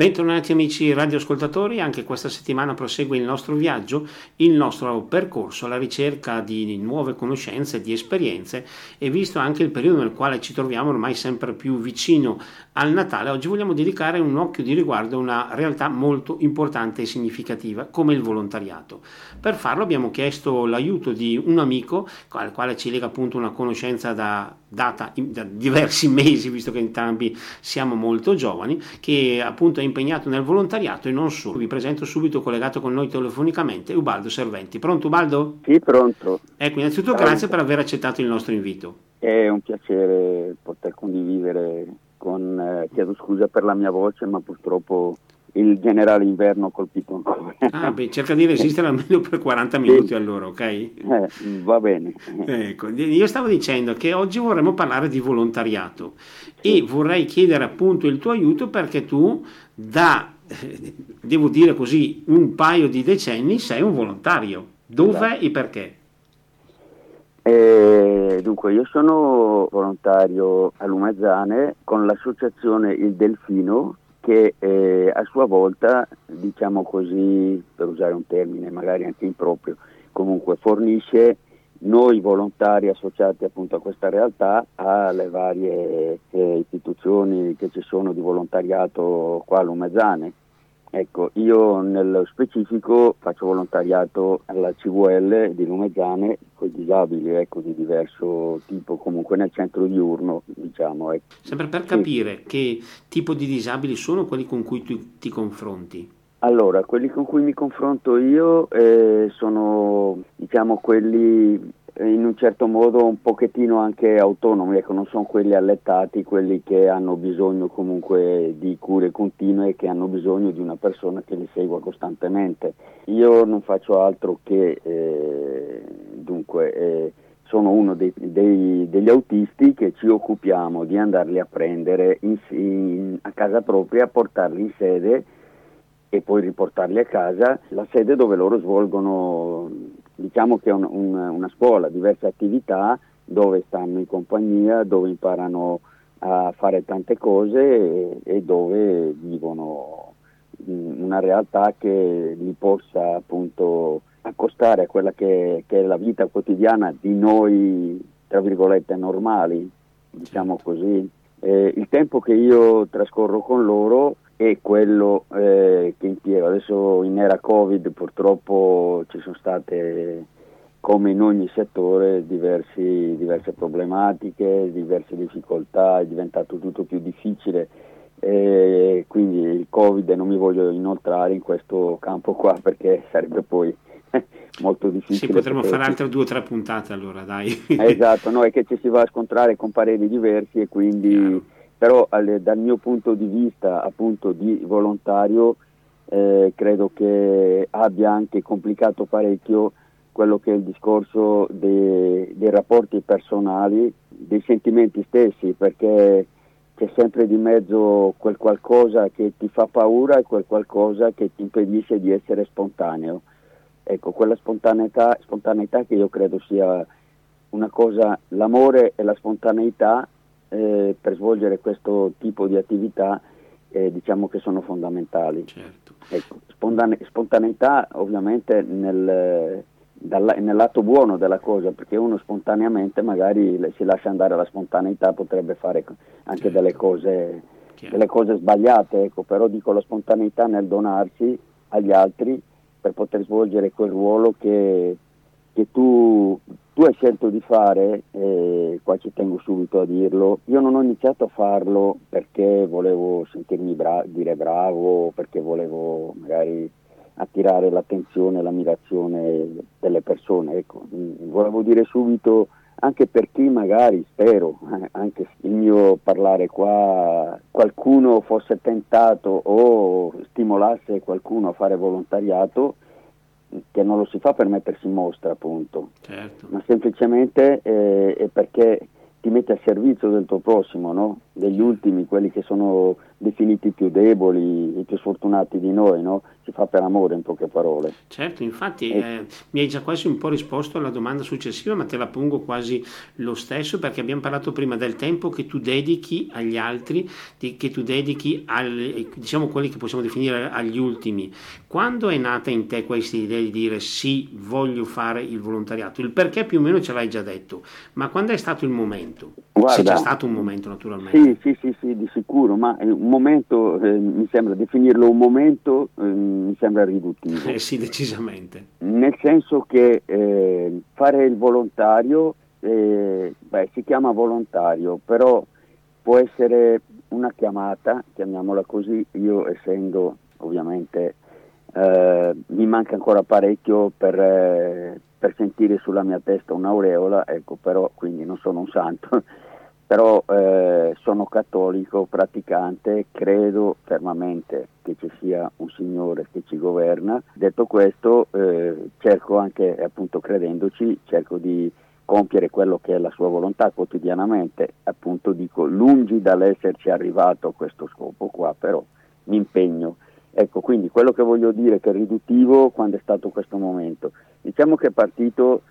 Bentornati amici radioascoltatori, anche questa settimana prosegue il nostro viaggio, il nostro percorso alla ricerca di nuove conoscenze, di esperienze e visto anche il periodo nel quale ci troviamo ormai sempre più vicino al Natale, oggi vogliamo dedicare un occhio di riguardo a una realtà molto importante e significativa come il volontariato. Per farlo abbiamo chiesto l'aiuto di un amico al quale ci lega appunto una conoscenza da, data da diversi mesi, visto che entrambi siamo molto giovani, che appunto è impegnato nel volontariato e non solo. Vi presento subito collegato con noi telefonicamente Ubaldo Serventi. Pronto Ubaldo? Sì, pronto. Ecco, innanzitutto Ciao. grazie per aver accettato il nostro invito. È un piacere poter condividere con, eh, chiedo scusa per la mia voce, ma purtroppo il generale inverno colpito ancora. Ah, beh, cerca di resistere almeno per 40 minuti sì. allora, ok? Eh, va bene. Ecco, io stavo dicendo che oggi vorremmo parlare di volontariato sì. e vorrei chiedere appunto il tuo aiuto perché tu da, devo dire così, un paio di decenni sei un volontario. Dove esatto. e perché? Eh, dunque, io sono volontario a Lumazzane con l'associazione Il Delfino che eh, a sua volta, diciamo così, per usare un termine magari anche improprio, comunque fornisce noi volontari associati appunto a questa realtà alle varie eh, istituzioni che ci sono di volontariato qua a Lumezzane Ecco, io nello specifico faccio volontariato alla CVL di Lumezzane con i disabili, ecco, di diverso tipo, comunque nel centro diurno, diciamo. Ecco. Sempre per capire sì. che tipo di disabili sono quelli con cui tu ti confronti? Allora, quelli con cui mi confronto io eh, sono, diciamo, quelli in un certo modo un pochettino anche autonomi, ecco, non sono quelli allettati, quelli che hanno bisogno comunque di cure continue e che hanno bisogno di una persona che li segua costantemente. Io non faccio altro che, eh, dunque, eh, sono uno dei, dei, degli autisti che ci occupiamo di andarli a prendere in, in, a casa propria, portarli in sede e poi riportarli a casa, la sede dove loro svolgono diciamo che è un, un, una scuola, diverse attività dove stanno in compagnia, dove imparano a fare tante cose e, e dove vivono una realtà che li possa appunto accostare a quella che, che, è la vita quotidiana di noi, tra virgolette, normali, diciamo così. Eh, il tempo che io trascorro con loro è quello eh, che impiego. Adesso in era Covid purtroppo ci sono state, come in ogni settore, diversi, diverse problematiche, diverse difficoltà, è diventato tutto più difficile. E quindi il Covid non mi voglio inoltrare in questo campo qua perché sarebbe poi molto difficile. Sì, potremmo fare altre due o tre puntate allora, dai. esatto, no, è che ci si va a scontrare con pareri diversi e quindi... Chiaro però al, dal mio punto di vista appunto di volontario eh, credo che abbia anche complicato parecchio quello che è il discorso dei, dei rapporti personali, dei sentimenti stessi, perché c'è sempre di mezzo quel qualcosa che ti fa paura e quel qualcosa che ti impedisce di essere spontaneo. Ecco, quella spontaneità, spontaneità che io credo sia una cosa, l'amore e la spontaneità eh, per svolgere questo tipo di attività eh, diciamo che sono fondamentali. Certo. Ecco, spontane- spontaneità ovviamente nel, dalla, nell'atto buono della cosa, perché uno spontaneamente magari le, si lascia andare alla spontaneità, potrebbe fare anche certo. delle, cose, delle, cose, sbagliate, ecco, però dico la spontaneità nel donarsi agli altri per poter svolgere quel ruolo che, che tu, tu hai scelto di fare, eh, qua ci tengo subito a dirlo, io non ho iniziato a farlo perché volevo sentirmi bra- dire bravo, perché volevo magari attirare l'attenzione e l'ammirazione delle persone. Ecco, volevo dire subito anche per chi magari, spero, eh, anche il mio parlare qua, qualcuno fosse tentato o stimolasse qualcuno a fare volontariato, che non lo si fa per mettersi in mostra appunto, certo. ma semplicemente eh, è perché ti metti a servizio del tuo prossimo, no? degli ultimi, quelli che sono definiti più deboli, i più sfortunati di noi, no? si fa per amore in poche parole. Certo, infatti eh, mi hai già quasi un po' risposto alla domanda successiva, ma te la pongo quasi lo stesso perché abbiamo parlato prima del tempo che tu dedichi agli altri, di, che tu dedichi al, diciamo quelli che possiamo definire agli ultimi. Quando è nata in te questa idea di dire sì, voglio fare il volontariato? Il perché più o meno ce l'hai già detto, ma quando è stato il momento? Guarda, Se c'è stato un momento naturalmente. Sì, sì, sì, sì di sicuro, ma un momento, eh, mi sembra definirlo un momento, eh, mi sembra riduttivo. Eh sì, decisamente. Nel senso che eh, fare il volontario, eh, beh, si chiama volontario, però può essere una chiamata, chiamiamola così, io essendo ovviamente eh, mi manca ancora parecchio per, eh, per, sentire sulla mia testa un'aureola, ecco, però quindi non sono un santo, però eh, sono cattolico, praticante, credo fermamente che ci sia un Signore che ci governa. Detto questo, eh, cerco anche, appunto credendoci, cerco di compiere quello che è la sua volontà quotidianamente, appunto dico lungi dall'esserci arrivato a questo scopo qua, però mi impegno Ecco, quindi quello che voglio dire che è riduttivo quando è stato questo momento. Diciamo che è partito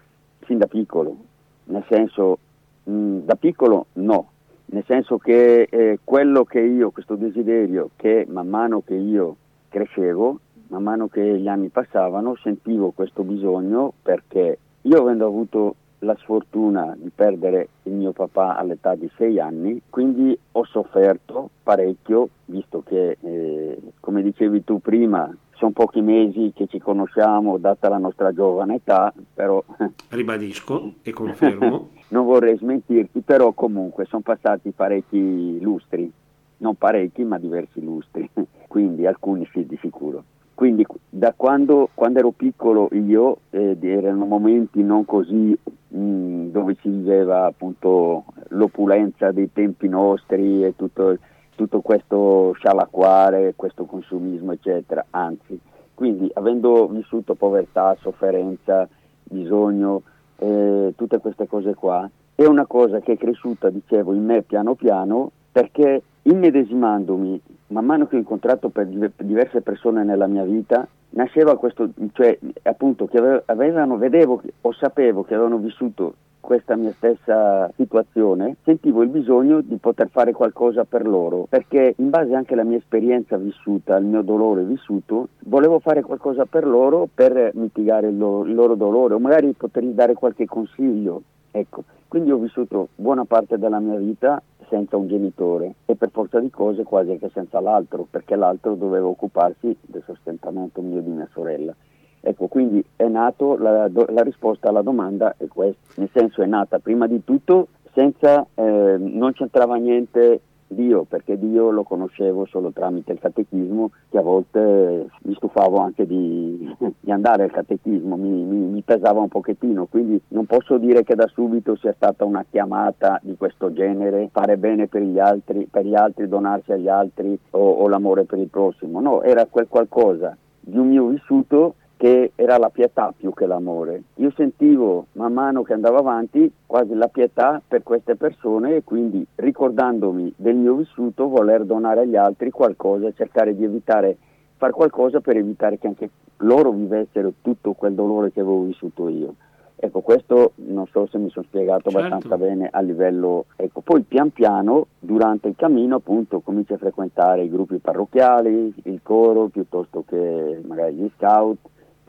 sin da piccolo, nel senso, mh, da piccolo no, nel senso che eh, quello che io, questo desiderio che man mano che io crescevo, man mano che gli anni passavano, sentivo questo bisogno perché io avendo avuto la sfortuna di perdere il mio papà all'età di sei anni, quindi ho sofferto parecchio, visto che, eh, come dicevi tu prima, sono pochi mesi che ci conosciamo, data la nostra giovane età, però... Ribadisco e confermo. non vorrei smentirti, però comunque sono passati parecchi lustri, non parecchi ma diversi lustri, quindi alcuni sì di sicuro. Quindi da quando, quando ero piccolo io, eh, erano momenti non così mh, mm, dove si viveva appunto l'opulenza dei tempi nostri e tutto, tutto questo scialacquare, questo consumismo eccetera, anzi, quindi avendo vissuto povertà, sofferenza, bisogno, eh, tutte queste cose qua, è una cosa che è cresciuta, dicevo, in me piano piano perché immedesimandomi man mano che ho incontrato per diverse persone nella mia vita, nasceva questo, cioè appunto che avevano, vedevo o sapevo che avevano vissuto questa mia stessa situazione, sentivo il bisogno di poter fare qualcosa per loro, perché in base anche alla mia esperienza vissuta, al mio dolore vissuto, volevo fare qualcosa per loro per mitigare il loro, il loro dolore o magari potergli dare qualche consiglio. Ecco, quindi ho vissuto buona parte della mia vita senza un genitore e per forza di cose quasi anche senza l'altro, perché l'altro doveva occuparsi del sostentamento mio e di mia sorella. Ecco, quindi è nato, la, la, risposta alla domanda è questa, nel senso è nata prima di tutto senza, eh, non c'entrava niente Dio, perché Dio lo conoscevo solo tramite il catechismo, che a volte mi stufavo anche di, di andare al catechismo, mi, mi, mi, pesava un pochettino, quindi non posso dire che da subito sia stata una chiamata di questo genere, fare bene per gli altri, per gli altri donarsi agli altri o, o l'amore per il prossimo, no, era quel qualcosa di un mio vissuto che era la pietà più che l'amore. Io sentivo man mano che andavo avanti quasi la pietà per queste persone e quindi ricordandomi del mio vissuto voler donare agli altri qualcosa, cercare di evitare, fare qualcosa per evitare che anche loro vivessero tutto quel dolore che avevo vissuto io. Ecco, questo non so se mi sono spiegato certo. abbastanza bene a livello... Ecco, poi pian piano, durante il cammino, appunto, cominci a frequentare i gruppi parrocchiali, il coro, piuttosto che magari gli scout,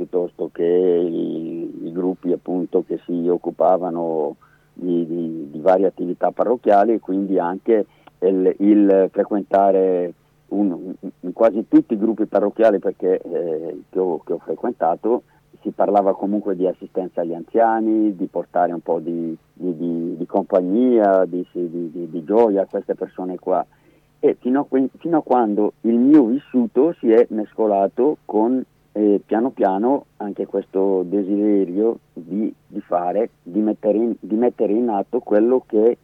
piuttosto che i, i gruppi appunto che si occupavano di, di, di, varie attività parrocchiali e quindi anche il, il frequentare un, in quasi tutti i gruppi parrocchiali perché, eh, che, ho, che, ho, frequentato si parlava comunque di assistenza agli anziani, di portare un po' di, di compagnia, di, gioia a queste persone qua. E fino a, fino a, quando il mio vissuto si è mescolato con e piano piano anche questo desiderio di, di fare, di mettere, in, di mettere, in, atto quello che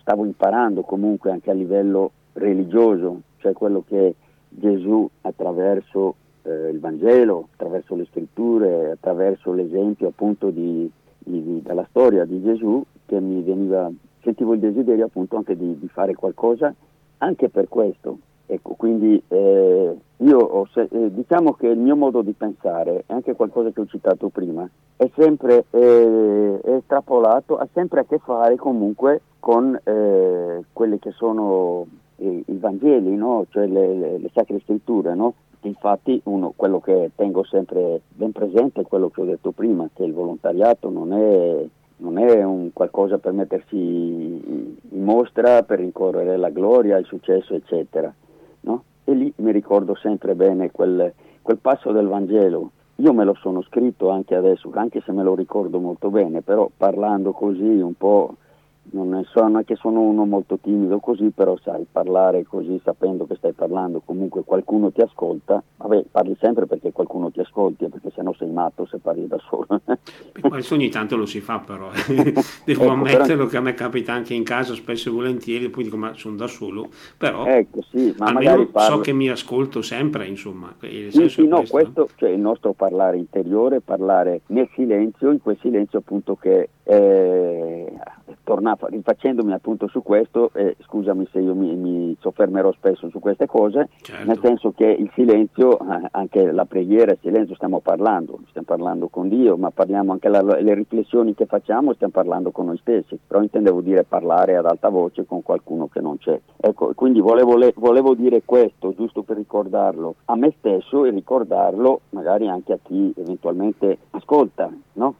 stavo imparando comunque anche a livello religioso, cioè quello che Gesù attraverso eh, il Vangelo, attraverso le scritture, attraverso l'esempio appunto di, della storia di Gesù, che mi veniva, sentivo il desiderio appunto anche di fare qualcosa anche per questo, Ecco, quindi eh, io se, eh, diciamo che il mio modo di pensare, anche qualcosa che ho citato prima, è sempre eh, estrapolato, ha sempre a che fare comunque con eh, quelli che sono i, i Vangeli, no? cioè le, le, le, Sacre Scritture. No? Infatti uno, quello che tengo sempre ben presente è quello che ho detto prima, che il volontariato non è, non è un qualcosa per mettersi in mostra, per rincorrere la gloria, il successo, eccetera. E lì mi ricordo sempre bene quel, quel passo del Vangelo. Io me lo sono scritto anche adesso, anche se me lo ricordo molto bene, però parlando così un po' non, so, non è che sono uno molto timido così, però sai, parlare così sapendo che stai parlando, comunque qualcuno ti ascolta, vabbè, parli sempre perché qualcuno ti ascolti, perché sennò sei matto se parli da solo. Questo ogni tanto lo si fa però, devo ecco, ammetterlo però... che a me capita anche in casa spesso e volentieri, poi dico ma sono da solo, però ecco, sì, ma almeno parlo... so che mi ascolto sempre, insomma. Sì, sì, no, questo, cioè il nostro parlare interiore, parlare nel silenzio, in quel silenzio appunto che eh, tornava, rifacendomi appunto su questo, eh, scusami se io mi, mi, soffermerò spesso su queste cose, certo. nel senso che il silenzio, eh, anche la preghiera, il silenzio stiamo parlando, stiamo parlando con Dio, ma parliamo anche la, le riflessioni che facciamo, stiamo parlando con noi stessi, però intendevo dire parlare ad alta voce con qualcuno che non c'è. Ecco, quindi volevo, le, volevo dire questo, giusto per ricordarlo a me stesso e ricordarlo magari anche a chi eventualmente ascolta, no?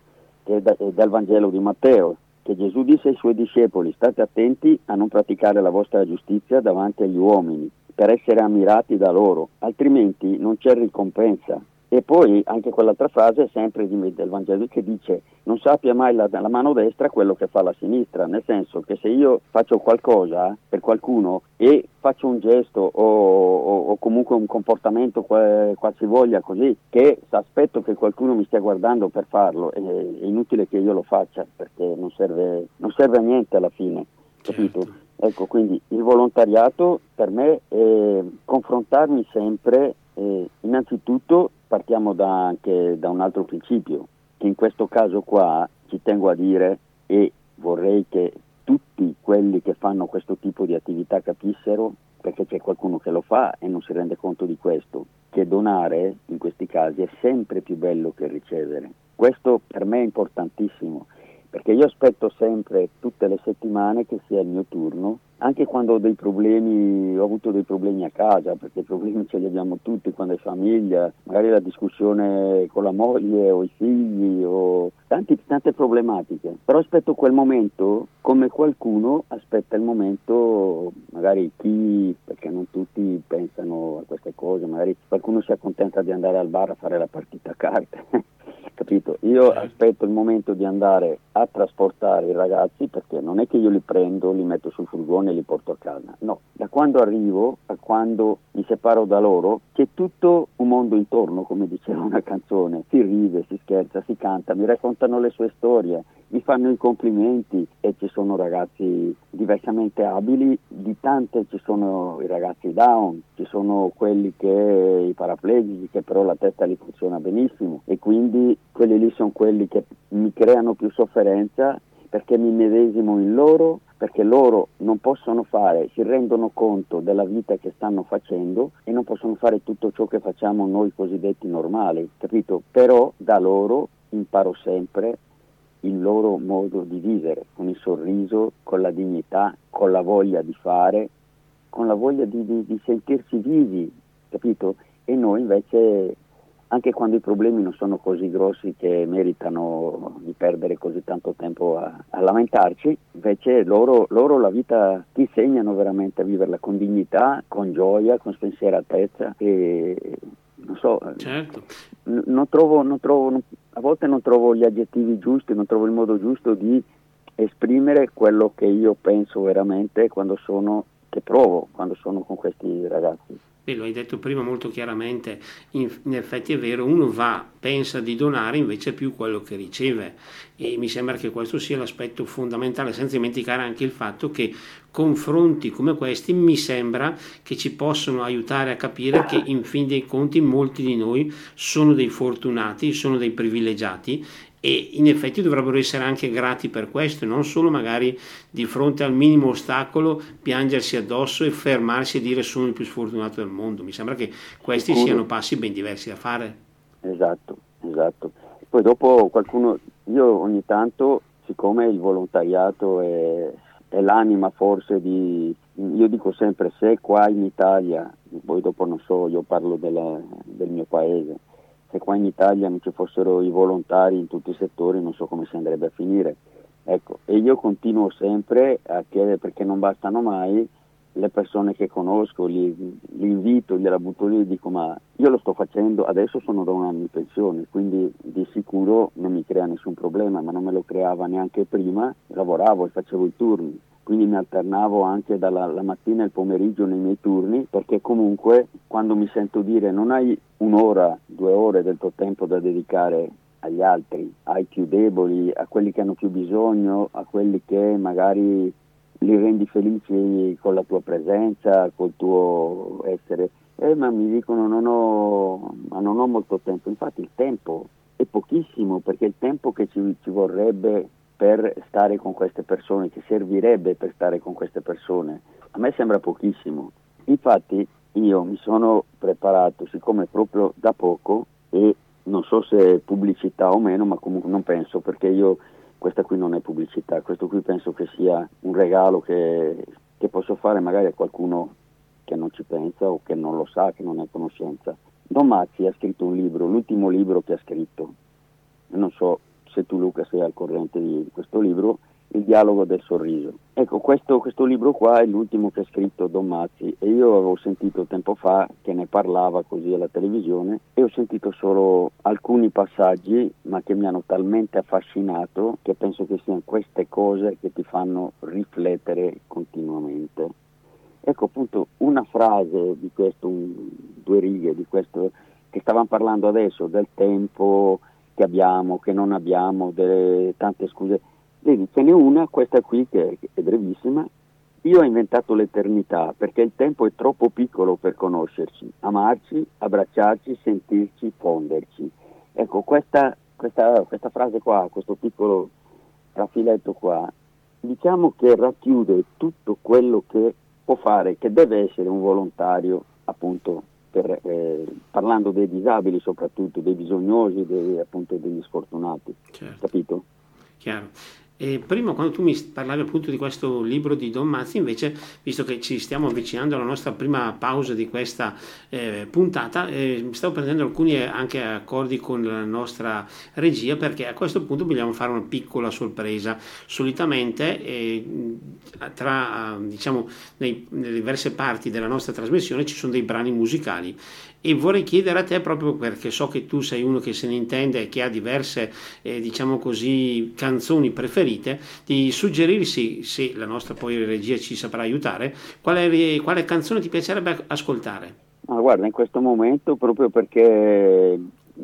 che è, da, è dal Vangelo di Matteo, che Gesù disse ai suoi discepoli, state attenti a non praticare la vostra giustizia davanti agli uomini, per essere ammirati da loro, altrimenti non c'è ricompensa. E poi anche quell'altra frase sempre del Vangelo che dice non sappia mai la, la, mano destra quello che fa la sinistra, nel senso che se io faccio qualcosa per qualcuno e faccio un gesto o, o, o comunque un comportamento qualsivoglia così che aspetto che qualcuno mi stia guardando per farlo, è, è inutile che io lo faccia perché non serve, non serve a niente alla fine, capito? Certo. Ecco, quindi il volontariato per me è confrontarmi sempre, eh, innanzitutto partiamo da, anche da un altro principio, che in questo caso qua ci tengo a dire e vorrei che tutti quelli che fanno questo tipo di attività capissero, perché c'è qualcuno che lo fa e non si rende conto di questo, che donare in questi casi è sempre più bello che ricevere. Questo per me è importantissimo, perché io aspetto sempre tutte le settimane che sia il mio turno anche quando ho dei problemi, ho avuto dei problemi a casa, perché i problemi ce li abbiamo tutti quando hai famiglia, magari la discussione con la moglie o i figli o tanti, tante problematiche, però aspetto quel momento come qualcuno aspetta il momento, magari chi, perché non tutti pensano a queste cose, magari qualcuno si accontenta di andare al bar a fare la partita a carte. capito? Io certo. aspetto il momento di andare a trasportare i ragazzi perché non è che io li prendo, li metto sul furgone e li porto a casa. No, da quando arrivo a quando mi separo da loro c'è tutto un mondo intorno, come diceva una canzone. Si ride, si scherza, si canta, mi raccontano le sue storie, mi fanno i complimenti e ci sono ragazzi diversamente abili, di tante ci sono i ragazzi down, ci sono quelli che i paraplegici che però la testa li funziona benissimo e quindi quelli lì sono quelli che mi creano più sofferenza perché mi medesimo in loro, perché loro non possono fare, si rendono conto della vita che stanno facendo e non possono fare tutto ciò che facciamo noi cosiddetti normali, capito? Però da loro imparo sempre il loro modo di vivere, con il sorriso, con la dignità, con la voglia di fare, con la voglia di, di, di sentirsi vivi, capito? E noi invece, anche quando i problemi non sono così grossi che meritano di perdere così tanto tempo a, a lamentarci, invece loro, loro, la vita ti insegnano veramente a viverla con dignità, con gioia, con spensieratezza e non so, certo. non trovo, non trovo, a volte non trovo gli aggettivi giusti, non trovo il modo giusto di esprimere quello che io penso veramente quando sono, che provo quando sono con questi ragazzi. Beh, lo hai detto prima molto chiaramente, in, in, effetti è vero, uno va, pensa di donare invece più quello che riceve. E mi sembra che questo sia l'aspetto fondamentale, senza dimenticare anche il fatto che confronti come questi mi sembra che ci possono aiutare a capire che in fin dei conti molti di noi sono dei fortunati, sono dei privilegiati e in effetti dovrebbero essere anche grati per questo e non solo magari di fronte al minimo ostacolo piangersi addosso e fermarsi e dire sono il più sfortunato del mondo. Mi sembra che questi Sicuro. siano passi ben diversi da fare. Esatto, esatto. Poi dopo qualcuno, io ogni tanto, siccome il volontariato è, è l'anima forse di, io dico sempre se qua in Italia, poi dopo non so, io parlo della, del mio paese, se qua in Italia non ci fossero i volontari in tutti i settori non so come si andrebbe a finire. Ecco, e io continuo sempre a chiedere perché non bastano mai le persone che conosco, li, li invito, gliela butto lì e dico ma io lo sto facendo, adesso sono da un anno in pensione, quindi di sicuro non mi crea nessun problema, ma non me lo creava neanche prima, lavoravo e facevo i turni quindi mi alternavo anche dalla mattina e il pomeriggio nei miei turni, perché comunque quando mi sento dire non hai un'ora, due ore del tuo tempo da dedicare agli altri, ai più deboli, a quelli che hanno più bisogno, a quelli che magari li rendi felici con la tua presenza, col tuo essere. Eh, ma mi dicono non ho, ma non ho molto tempo, infatti il tempo è pochissimo perché il tempo che ci, ci vorrebbe per stare con queste persone, che servirebbe per stare con queste persone, a me sembra pochissimo. Infatti io mi sono preparato, siccome proprio da poco, e non so se è pubblicità o meno, ma comunque non penso, perché io questa qui non è pubblicità, questo qui penso che sia un regalo che, che posso fare magari a qualcuno che non ci pensa o che non lo sa, che non è a conoscenza. Don Mazzi ha scritto un libro, l'ultimo libro che ha scritto, non so se tu Luca sei al corrente di questo libro, Il dialogo del sorriso. Ecco, questo, questo, libro qua è l'ultimo che ha scritto Don Mazzi e io avevo sentito tempo fa che ne parlava così alla televisione e ho sentito solo alcuni passaggi ma che mi hanno talmente affascinato che penso che siano queste cose che ti fanno riflettere continuamente. Ecco appunto una frase di questo, un, due righe di questo che stavamo parlando adesso del tempo, che abbiamo, che non abbiamo, delle tante scuse. Vedi, ce n'è una, questa qui che è brevissima. Io ho inventato l'eternità perché il tempo è troppo piccolo per conoscerci, amarci, abbracciarci, sentirci, fonderci. Ecco, questa, questa, questa frase qua, questo piccolo raffiletto qua, diciamo che racchiude tutto quello che può fare, che deve essere un volontario appunto per, eh, parlando dei disabili soprattutto, dei bisognosi, dei, appunto degli sfortunati, certo. capito? Chiaro. E prima quando tu mi parlavi appunto di questo libro di Don Mazzi, invece, visto che ci stiamo avvicinando alla nostra prima pausa di questa eh, puntata, eh, stavo prendendo alcuni anche accordi con la nostra regia perché a questo punto vogliamo fare una piccola sorpresa. Solitamente eh, tra diciamo nei, nelle diverse parti della nostra trasmissione ci sono dei brani musicali e vorrei chiedere a te proprio perché so che tu sei uno che se ne intende e che ha diverse eh, diciamo così canzoni preferite di suggerirsi se la nostra poi regia ci saprà aiutare quale, quale canzone ti piacerebbe ascoltare? Ah, guarda in questo momento proprio perché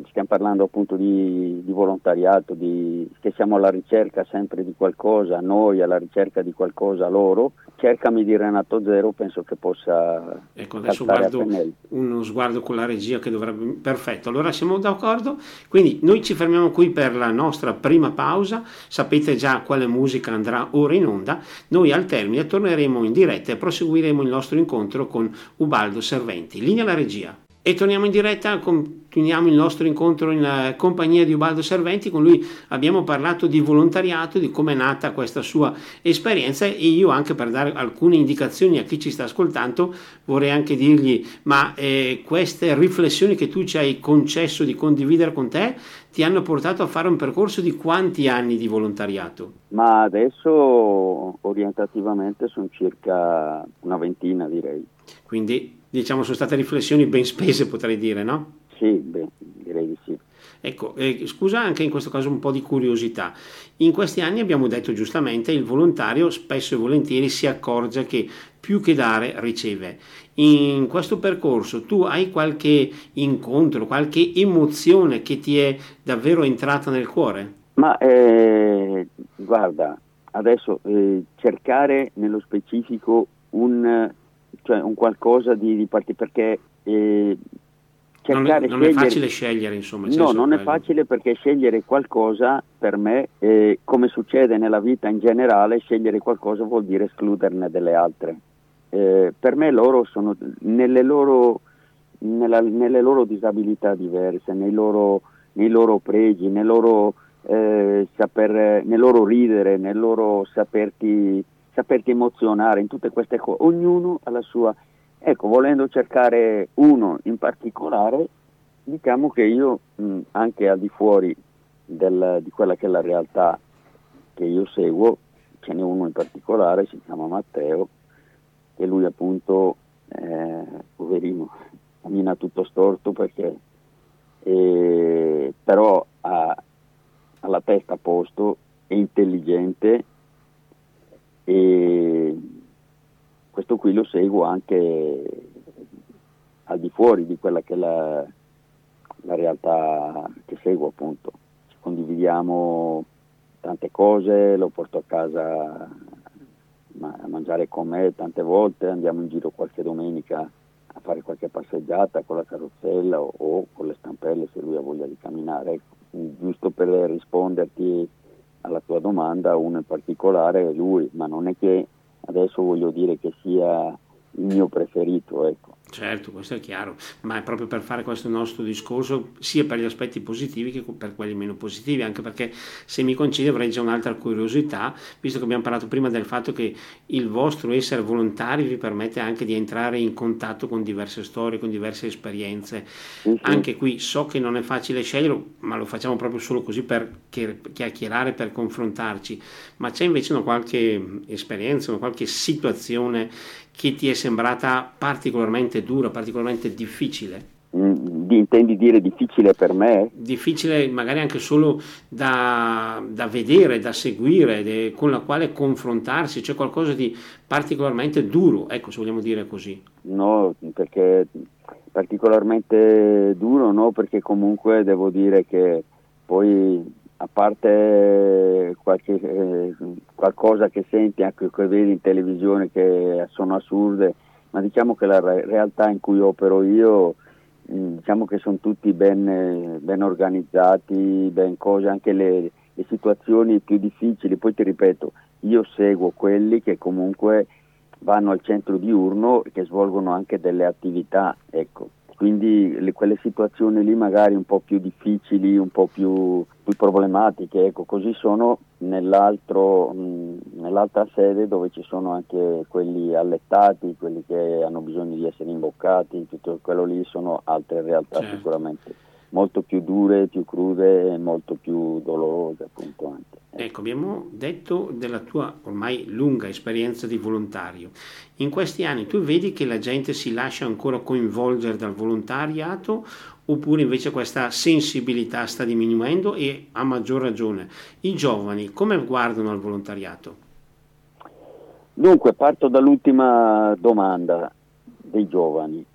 stiamo parlando appunto di, di volontariato, di, che siamo alla ricerca sempre di qualcosa, noi alla ricerca di qualcosa loro, cercami di Renato Zero, penso che possa... Ecco, adesso guardo uno sguardo con la regia che dovrebbe... Perfetto, allora siamo d'accordo, quindi noi ci fermiamo qui per la nostra prima pausa, sapete già quale musica andrà ora in onda, noi al termine torneremo in diretta e proseguiremo il nostro incontro con Ubaldo Serventi. Linea alla regia. E torniamo in diretta, continuiamo il nostro incontro in eh, compagnia di Ubaldo Serventi, con lui abbiamo parlato di volontariato, di come è nata questa sua esperienza e io anche per dare alcune indicazioni a chi ci sta ascoltando vorrei anche dirgli ma eh, queste riflessioni che tu ci hai concesso di condividere con te ti hanno portato a fare un percorso di quanti anni di volontariato? Ma adesso orientativamente sono circa una ventina direi. Quindi diciamo sono state riflessioni ben spese potrei dire, no? Sì, beh, direi di sì. Ecco, eh, scusa anche in questo caso un po' di curiosità. In questi anni abbiamo detto giustamente il volontario spesso e volentieri si accorge che più che dare riceve. In questo percorso tu hai qualche incontro, qualche emozione che ti è davvero entrata nel cuore? Ma eh, guarda, adesso eh, cercare nello specifico un, cioè un qualcosa di, di particolare perché eh, cercare non, non scegliere... è facile scegliere, insomma. No, non quello. è facile perché scegliere qualcosa per me, eh, come succede nella vita in generale, scegliere qualcosa vuol dire escluderne delle altre. Eh, per me loro sono nelle loro, nella, nelle loro disabilità diverse, nei loro, nei loro pregi, nel loro, eh, saper, nel loro ridere, nel loro saperti, saperti emozionare, in tutte queste cose. Ognuno ha la sua Ecco, volendo cercare uno in particolare, diciamo che io mh, anche al di fuori del, di quella che è la realtà che io seguo, ce n'è uno in particolare, si chiama Matteo, che lui appunto, eh, poverino, cammina tutto storto perché eh, però ha, ha la testa a posto, è intelligente e questo qui lo seguo anche al di fuori di quella che è la, la realtà che seguo appunto. Ci condividiamo tante cose, lo porto a casa a mangiare con me tante volte, andiamo in giro qualche domenica a fare qualche passeggiata con la carrozzella o, o con le stampelle se lui ha voglia di camminare. Ecco, giusto per risponderti alla tua domanda, uno in particolare è lui, ma non è che adesso voglio dire che sia il mio preferito. Ecco. Certo, questo è chiaro, ma è proprio per fare questo nostro discorso sia per gli aspetti positivi che per quelli meno positivi, anche perché se mi concedi avrei già un'altra curiosità, visto che abbiamo parlato prima del fatto che il vostro essere volontari vi permette anche di entrare in contatto con diverse storie, con diverse esperienze. Uh-huh. Anche qui so che non è facile scegliere, ma lo facciamo proprio solo così per chiacchierare, per confrontarci, ma c'è invece una qualche esperienza, una qualche situazione che ti è sembrata particolarmente dura, particolarmente difficile? Mm, intendi dire difficile per me? Difficile magari anche solo da, da vedere, da seguire, de, con la quale confrontarsi, c'è qualcosa di particolarmente duro, ecco se vogliamo dire così. No, perché particolarmente duro no, perché comunque devo dire che poi a parte qualche, eh, qualcosa che senti anche che vedi in televisione che sono assurde, ma diciamo che la re- realtà in cui opero io, mh, mm, diciamo che sono tutti ben, ben organizzati, ben cose, anche le, le, situazioni più difficili, poi ti ripeto, io seguo quelli che comunque vanno al centro diurno e che svolgono anche delle attività, ecco quindi le, quelle situazioni lì magari un po' più difficili, un po' più, più problematiche, ecco, così sono nell'altro, mh, nell'altra sede dove ci sono anche quelli allettati, quelli che hanno bisogno di essere imboccati, tutto quello lì sono altre realtà certo. sicuramente molto più dure, più crude e molto più dolorose appunto anche. Ecco, abbiamo detto della tua ormai lunga esperienza di volontario. In questi anni tu vedi che la gente si lascia ancora coinvolgere dal volontariato oppure invece questa sensibilità sta diminuendo e a maggior ragione i giovani come guardano al volontariato? Dunque, parto dall'ultima domanda dei giovani.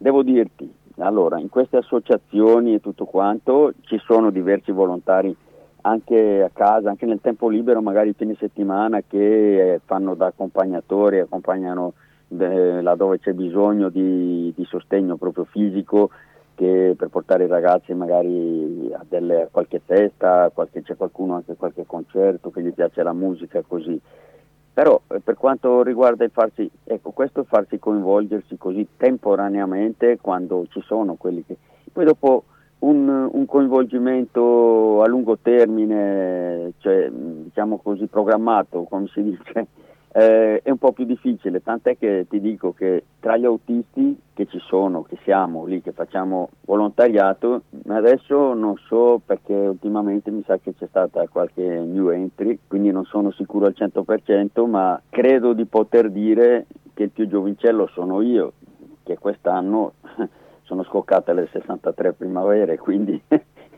Devo dirti, allora, in queste associazioni e tutto quanto ci sono diversi volontari anche a casa, anche nel tempo libero, magari fine settimana, che eh, fanno da accompagnatori, accompagnano eh, laddove c'è bisogno di, di, sostegno proprio fisico che per portare i ragazzi magari a, delle, a qualche festa, qualche, c'è qualcuno anche a qualche concerto che gli piace la musica così. Però eh, per quanto riguarda il farsi, ecco, questo farsi coinvolgersi così temporaneamente quando ci sono quelli che... Poi dopo un, un coinvolgimento a lungo termine, cioè diciamo così programmato, come si dice, eh, è un po' più difficile, tant'è che ti dico che tra gli autisti che ci sono, che siamo lì, che facciamo volontariato, adesso non so perché ultimamente mi sa che c'è stata qualche new entry, quindi non sono sicuro al 100%, ma credo di poter dire che il più giovincello sono io, che quest'anno sono scoccate le 63 primavere, quindi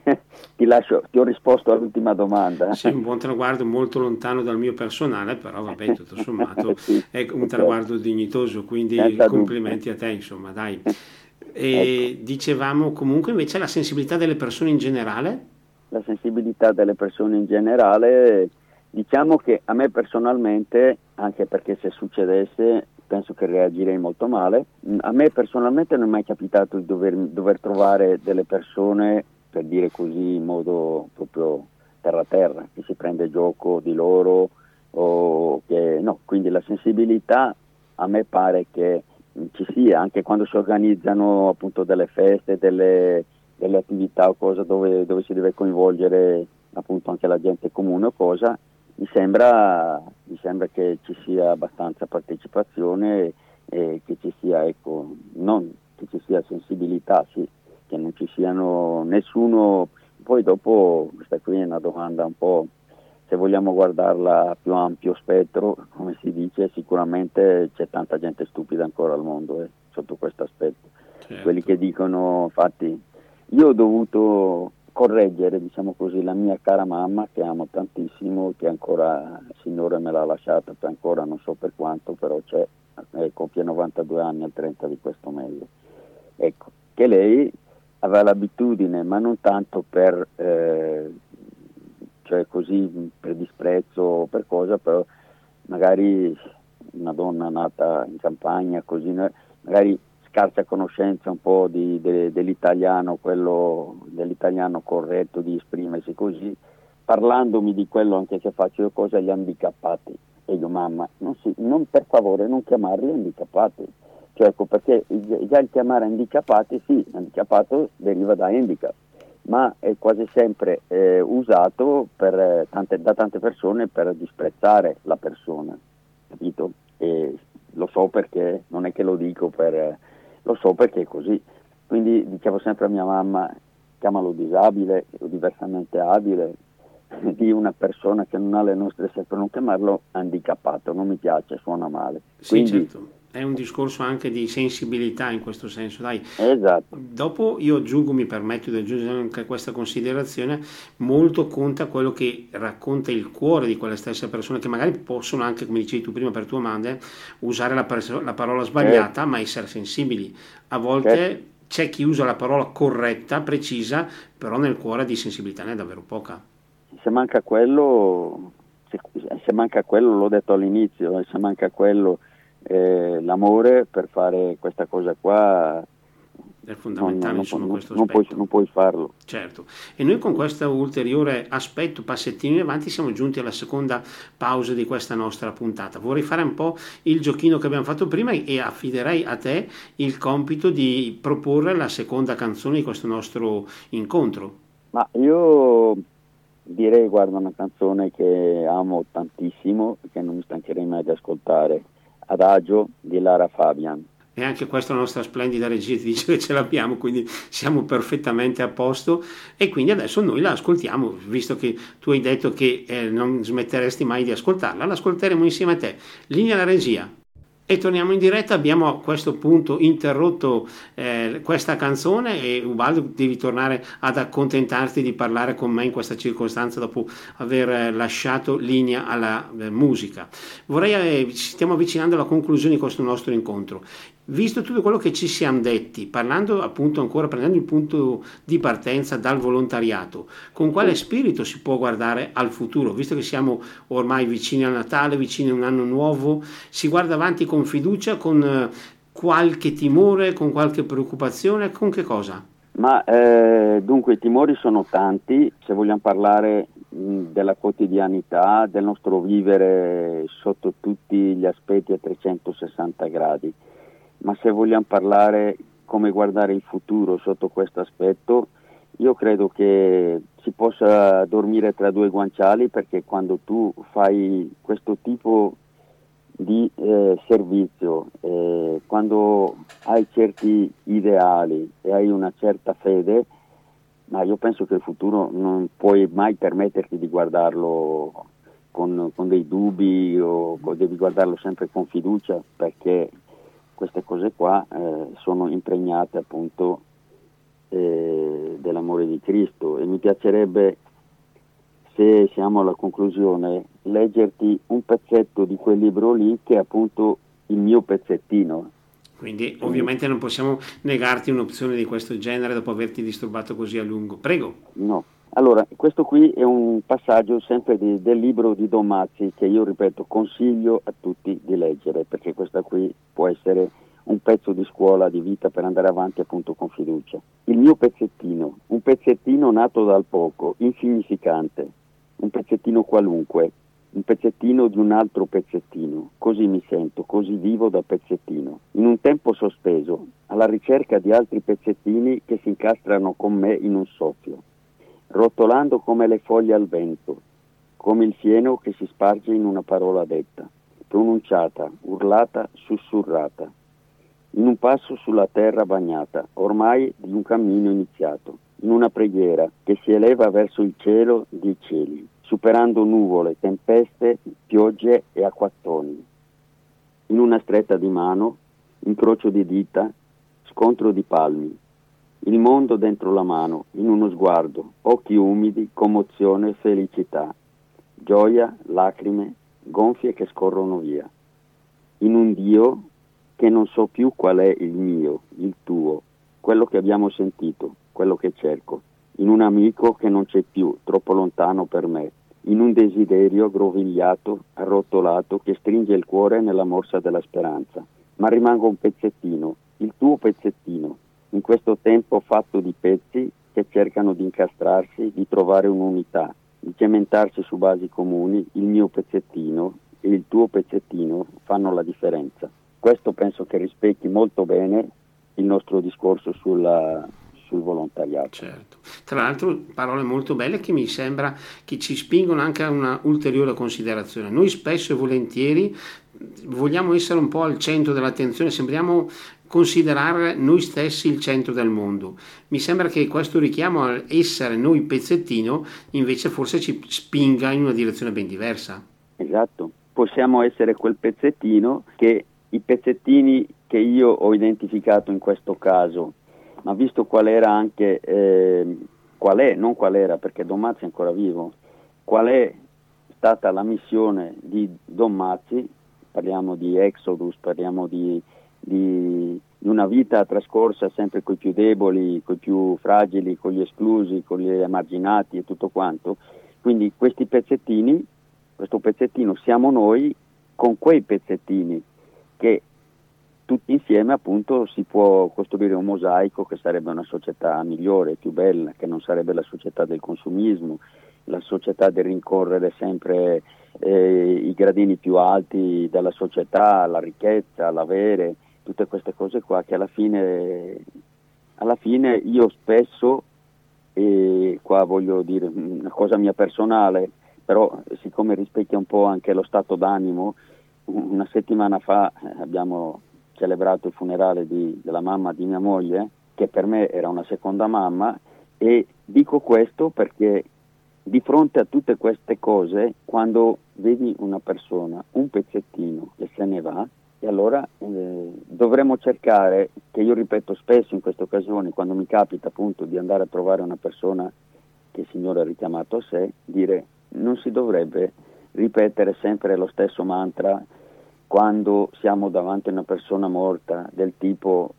ti, lascio, ti ho risposto all'ultima domanda. Sì, un buon traguardo molto lontano dal mio personale, però vabbè, tutto sommato sì, è un traguardo dignitoso, quindi Senza complimenti dubbio. a te, insomma, dai. E ecco. dicevamo comunque invece la sensibilità delle persone in generale? La sensibilità delle persone in generale, diciamo che a me personalmente, anche perché se succedesse penso che reagirei molto male. A me personalmente non è mai capitato di dover, dover trovare delle persone, per dire così in modo proprio terra-terra, che si prende gioco di loro che no, quindi la sensibilità a me pare che ci sia anche quando si organizzano appunto delle feste, delle, delle attività o cose dove, dove, si deve coinvolgere appunto anche la gente comune o cosa, mi sembra, mi sembra che ci sia abbastanza partecipazione e che ci sia, ecco, non che ci sia sensibilità, sì, che non ci siano nessuno, poi dopo questa qui è una domanda un po' se vogliamo guardarla a più ampio spettro, come si dice, sicuramente c'è tanta gente stupida ancora al mondo eh, sotto questo aspetto. Certo. Quelli che dicono, infatti, io ho dovuto correggere, diciamo così, la mia cara mamma che amo tantissimo, che ancora il Signore me l'ha lasciata per ancora non so per quanto, però c'è, eh, compie 92 anni al 30 di questo mese. Ecco, che lei aveva l'abitudine, ma non tanto per... Eh, cioè così per disprezzo o per cosa, però magari una donna nata in campagna, così, magari scarsa conoscenza un po' di, de, dell'italiano, quello, dell'italiano corretto di esprimersi così, parlandomi di quello anche che faccio io cosa agli handicappati. E io mamma, non si, non, per favore non chiamarli handicappati. Cioè, ecco, perché già il chiamare handicappati, sì, handicappato deriva da handicap ma è quasi sempre eh, usato per, tante, da tante persone per disprezzare la persona, capito? E lo so perché, non è che lo dico per... lo so perché è così. Quindi dicevo sempre a mia mamma, chiamalo disabile o diversamente abile, di una persona che non ha le nostre per non chiamarlo handicappato, non mi piace, suona male. Sì, certo è un discorso anche di sensibilità in questo senso. Dai. Esatto. Dopo io aggiungo, mi permetto di aggiungere anche questa considerazione, molto conta quello che racconta il cuore di quelle stesse persone che magari possono anche, come dicevi tu prima per tua madre, usare la, pers- la parola sbagliata, eh. ma essere sensibili. A volte eh. c'è chi usa la parola corretta, precisa, però nel cuore di sensibilità ne è davvero poca. Se manca quello, se, se manca quello, l'ho detto all'inizio, se manca quello eh, l'amore per fare questa cosa qua è fondamentale non, non, non, non, puoi, non, puoi, farlo. Certo, e noi con questo ulteriore aspetto, passettino in avanti, siamo giunti alla seconda pausa di questa nostra puntata. Vorrei fare un po' il giochino che abbiamo fatto prima e affiderei a te il compito di proporre la seconda canzone di questo nostro incontro. Ma io direi, guarda, una canzone che amo tantissimo e che non mi stancherei mai di ascoltare Adagio di Lara Fabian. E anche questa nostra splendida regia ti dice che ce l'abbiamo, quindi siamo perfettamente a posto e quindi adesso noi la ascoltiamo, visto che tu hai detto che eh, non smetteresti mai di ascoltarla, l'ascolteremo insieme a te. Linea la regia. E torniamo in diretta, abbiamo a questo punto interrotto eh, questa canzone e Ubaldo devi tornare ad accontentarti di parlare con me in questa circostanza dopo aver eh, lasciato linea alla eh, musica. Vorrei, eh, stiamo avvicinando alla conclusione di questo nostro incontro visto tutto quello che ci siamo detti, parlando appunto ancora, prendendo il punto di partenza dal volontariato, con quale spirito si può guardare al futuro, visto che siamo ormai vicini a Natale, vicini a un anno nuovo, si guarda avanti con fiducia, con eh, qualche timore, con qualche preoccupazione, con che cosa? Ma eh, dunque i timori sono tanti, se vogliamo parlare mh, della quotidianità, del nostro vivere sotto tutti gli aspetti a 360 gradi ma se vogliamo parlare come guardare il futuro sotto questo aspetto, io credo che si possa dormire tra due guanciali perché quando tu fai questo tipo di eh, servizio, eh, quando hai certi ideali e hai una certa fede, ma io penso che il futuro non puoi mai permetterti di guardarlo con, con dei dubbi o devi guardarlo sempre con fiducia perché queste cose qua eh, sono impregnate appunto eh, dell'amore di Cristo e mi piacerebbe, se siamo alla conclusione, leggerti un pezzetto di quel libro lì che è appunto il mio pezzettino. Quindi ovviamente non possiamo negarti un'opzione di questo genere dopo averti disturbato così a lungo. Prego. No, Allora, questo qui è un passaggio sempre di, del libro di Don Mazzi che io ripeto consiglio a tutti di leggere perché questa qui può essere un pezzo di scuola di vita per andare avanti appunto con fiducia. Il mio pezzettino, un pezzettino nato dal poco, insignificante, un pezzettino qualunque, un pezzettino di un altro pezzettino, così mi sento, così vivo da pezzettino, in un tempo sospeso, alla ricerca di altri pezzettini che si incastrano con me in un soffio rotolando come le foglie al vento, come il fieno che si sparge in una parola detta, pronunciata, urlata, sussurrata, in un passo sulla terra bagnata, ormai di un cammino iniziato, in una preghiera che si eleva verso il cielo dei cieli, superando nuvole, tempeste, piogge e acquattoni. In una stretta di mano, incrocio di dita, scontro di palmi, il mondo dentro la mano, in uno sguardo, occhi umidi, commozione, felicità, gioia, lacrime, gonfie che scorrono via. In un Dio che non so più qual è il mio, il tuo, quello che abbiamo sentito, quello che cerco. In un amico che non c'è più, troppo lontano per me. In un desiderio aggrovigliato, arrotolato, che stringe il cuore nella morsa della speranza. Ma rimango un pezzettino, il tuo pezzettino, in questo tempo fatto di pezzi che cercano di incastrarsi, di trovare un'unità, di cementarsi su basi comuni, il mio pezzettino e il tuo pezzettino fanno la differenza. Questo penso che rispecchi molto bene il nostro discorso sulla, sul volontariato. Certo. Tra l'altro parole molto belle che mi sembra che ci spingono anche a una ulteriore considerazione. Noi spesso e volentieri vogliamo essere un po' al centro dell'attenzione, sembriamo considerare noi stessi il centro del mondo. Mi sembra che questo richiamo a essere noi pezzettino invece forse ci spinga in una direzione ben diversa. Esatto, possiamo essere quel pezzettino che i pezzettini che io ho identificato in questo caso, ma visto qual era anche, eh, qual è, non qual era perché Don Mazzi è ancora vivo, qual è stata la missione di Don Mazzi, parliamo di Exodus, parliamo di di, di una vita trascorsa sempre con i più deboli, con i più fragili, con gli esclusi, con gli emarginati e tutto quanto. Quindi questi pezzettini, questo pezzettino siamo noi con quei pezzettini che tutti insieme appunto si può costruire un mosaico che sarebbe una società migliore, più bella, che non sarebbe la società del consumismo, la società del rincorrere sempre eh, i gradini più alti della società, la ricchezza, l'avere, tutte queste cose qua che alla fine, alla fine io spesso, e qua voglio dire una cosa mia personale, però siccome rispecchia un po' anche lo stato d'animo, una settimana fa abbiamo celebrato il funerale di, della mamma di mia moglie, che per me era una seconda mamma, e dico questo perché di fronte a tutte queste cose, quando vedi una persona, un pezzettino che se ne va, e allora eh, dovremmo cercare, che io ripeto spesso in queste occasioni, quando mi capita appunto di andare a trovare una persona che il Signore ha richiamato a sé, dire non si dovrebbe ripetere sempre lo stesso mantra quando siamo davanti a una persona morta del tipo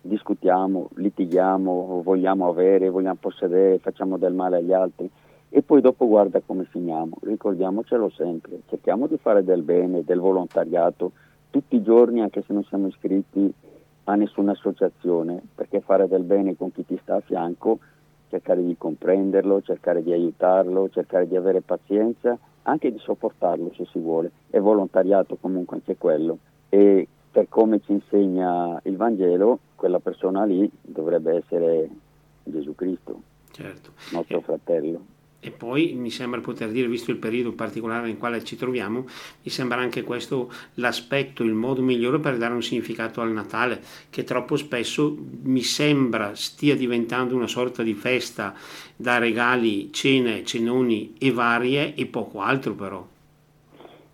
discutiamo, litighiamo, vogliamo avere, vogliamo possedere, facciamo del male agli altri e poi dopo guarda come finiamo. Ricordiamocelo sempre, cerchiamo di fare del bene, del volontariato, tutti i giorni, anche se non siamo iscritti a nessuna associazione, perché fare del bene con chi ti sta a fianco, cercare di comprenderlo, cercare di aiutarlo, cercare di avere pazienza, anche di sopportarlo se si vuole. È volontariato comunque anche quello. E per come ci insegna il Vangelo, quella persona lì dovrebbe essere Gesù Cristo, certo. nostro fratello. E poi mi sembra poter dire, visto il periodo particolare nel quale ci troviamo, mi sembra anche questo l'aspetto, il modo migliore per dare un significato al Natale, che troppo spesso mi sembra stia diventando una sorta di festa da regali, cene, cenoni e varie e poco altro però.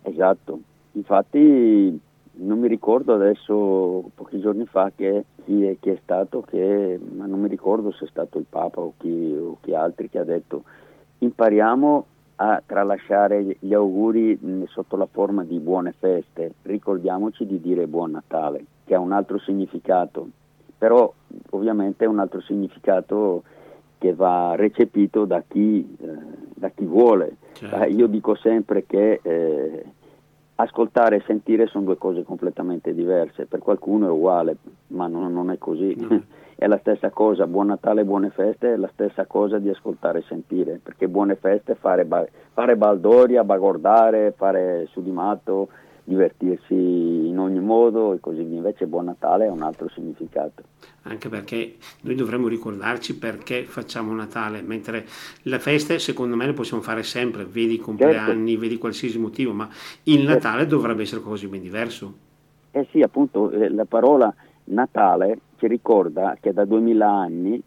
Esatto, infatti non mi ricordo adesso, pochi giorni fa, che chi è, chi è stato, che, ma non mi ricordo se è stato il Papa o chi, o chi altri che ha detto impariamo a tralasciare gli auguri sotto la forma di buone feste, ricordiamoci di dire buon Natale, che ha un altro significato, però ovviamente è un altro significato che che va recepito da chi, eh, da chi vuole. Certo. Eh, io dico sempre che eh, ascoltare e sentire sono due cose completamente diverse, per qualcuno è uguale, ma non, non è così. No. è la stessa cosa, buon Natale e buone feste è la stessa cosa di ascoltare e sentire, perché buone feste è fare, ba- fare baldoria, bagordare, fare su di matto, divertirsi in ogni modo e così via. Invece Buon Natale ha un altro significato. Anche perché noi dovremmo ricordarci perché facciamo Natale, mentre le feste secondo me le possiamo fare sempre, vedi i compleanni, certo. vedi qualsiasi motivo, ma il certo. Natale certo. dovrebbe essere qualcosa di ben diverso. Eh sì, appunto, eh, la parola Natale ci ricorda che da 2000 anni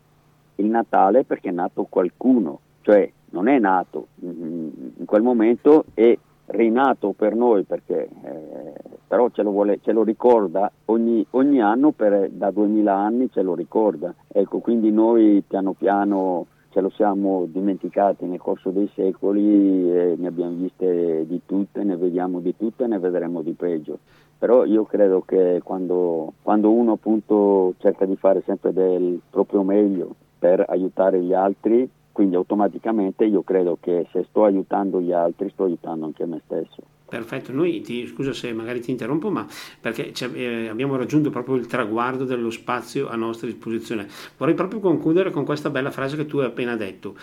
il Natale è perché è nato qualcuno, cioè non è nato in quel momento e rinato per noi perché eh, però ce lo, vuole, ce lo ricorda ogni, ogni anno per, da 2000 anni ce lo ricorda. Ecco quindi noi piano piano ce lo siamo dimenticati nel corso dei secoli e ne abbiamo viste di tutte ne vediamo di tutte e ne vedremo di peggio. Però io credo che quando, quando uno appunto cerca di fare sempre del proprio meglio per aiutare gli altri quindi automaticamente io credo che se sto aiutando gli altri sto aiutando anche me stesso. Perfetto, noi ti, scusa se magari ti interrompo, ma perché eh, abbiamo raggiunto proprio il traguardo dello spazio a nostra disposizione. Vorrei proprio concludere con questa bella frase che tu hai appena detto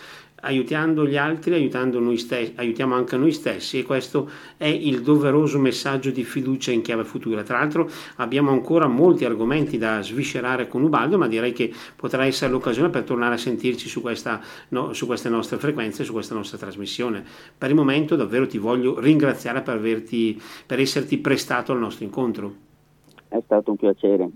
aiutando gli altri, aiutando noi stessi, aiutiamo anche noi stessi e questo è il doveroso messaggio di fiducia in chiave futura. Tra l'altro abbiamo ancora molti argomenti da sviscerare con Ubaldo, ma direi che potrà essere l'occasione per tornare a sentirci su, questa, no, su queste nostre frequenze, su questa nostra trasmissione. Per il momento davvero ti voglio ringraziare per, averti, per esserti prestato al nostro incontro. È stato un piacere.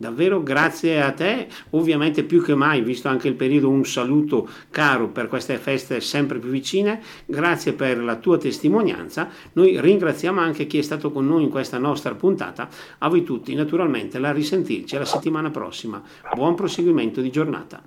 Davvero grazie a te, ovviamente più che mai, visto anche il periodo, un saluto caro per queste feste sempre più vicine, grazie per la tua testimonianza, noi ringraziamo anche chi è stato con noi in questa nostra puntata, a voi tutti naturalmente la risentirci la settimana prossima, buon proseguimento di giornata.